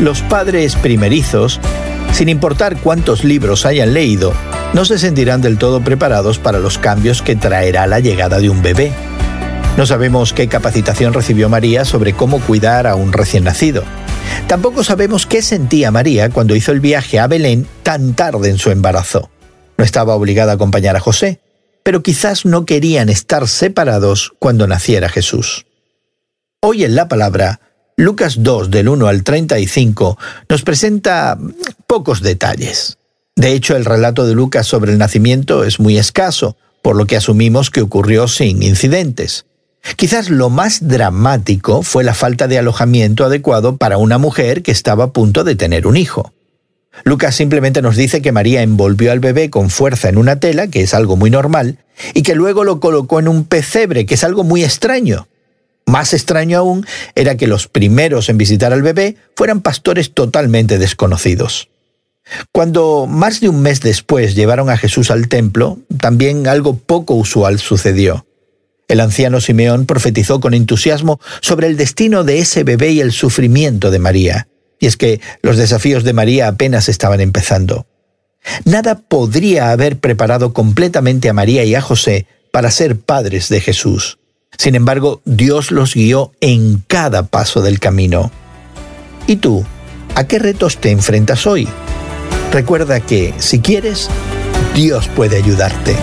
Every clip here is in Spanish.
Los padres primerizos, sin importar cuántos libros hayan leído, no se sentirán del todo preparados para los cambios que traerá la llegada de un bebé. No sabemos qué capacitación recibió María sobre cómo cuidar a un recién nacido. Tampoco sabemos qué sentía María cuando hizo el viaje a Belén tan tarde en su embarazo. No estaba obligada a acompañar a José, pero quizás no querían estar separados cuando naciera Jesús. Hoy en la palabra, Lucas 2 del 1 al 35 nos presenta pocos detalles. De hecho, el relato de Lucas sobre el nacimiento es muy escaso, por lo que asumimos que ocurrió sin incidentes. Quizás lo más dramático fue la falta de alojamiento adecuado para una mujer que estaba a punto de tener un hijo. Lucas simplemente nos dice que María envolvió al bebé con fuerza en una tela, que es algo muy normal, y que luego lo colocó en un pesebre, que es algo muy extraño. Más extraño aún era que los primeros en visitar al bebé fueran pastores totalmente desconocidos. Cuando más de un mes después llevaron a Jesús al templo, también algo poco usual sucedió. El anciano Simeón profetizó con entusiasmo sobre el destino de ese bebé y el sufrimiento de María. Y es que los desafíos de María apenas estaban empezando. Nada podría haber preparado completamente a María y a José para ser padres de Jesús. Sin embargo, Dios los guió en cada paso del camino. ¿Y tú? ¿A qué retos te enfrentas hoy? Recuerda que, si quieres, Dios puede ayudarte.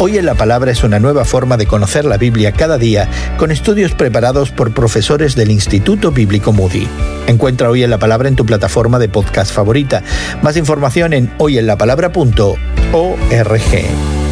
Hoy en la Palabra es una nueva forma de conocer la Biblia cada día con estudios preparados por profesores del Instituto Bíblico Moody. Encuentra Hoy en la Palabra en tu plataforma de podcast favorita. Más información en hoyenlapalabra.org.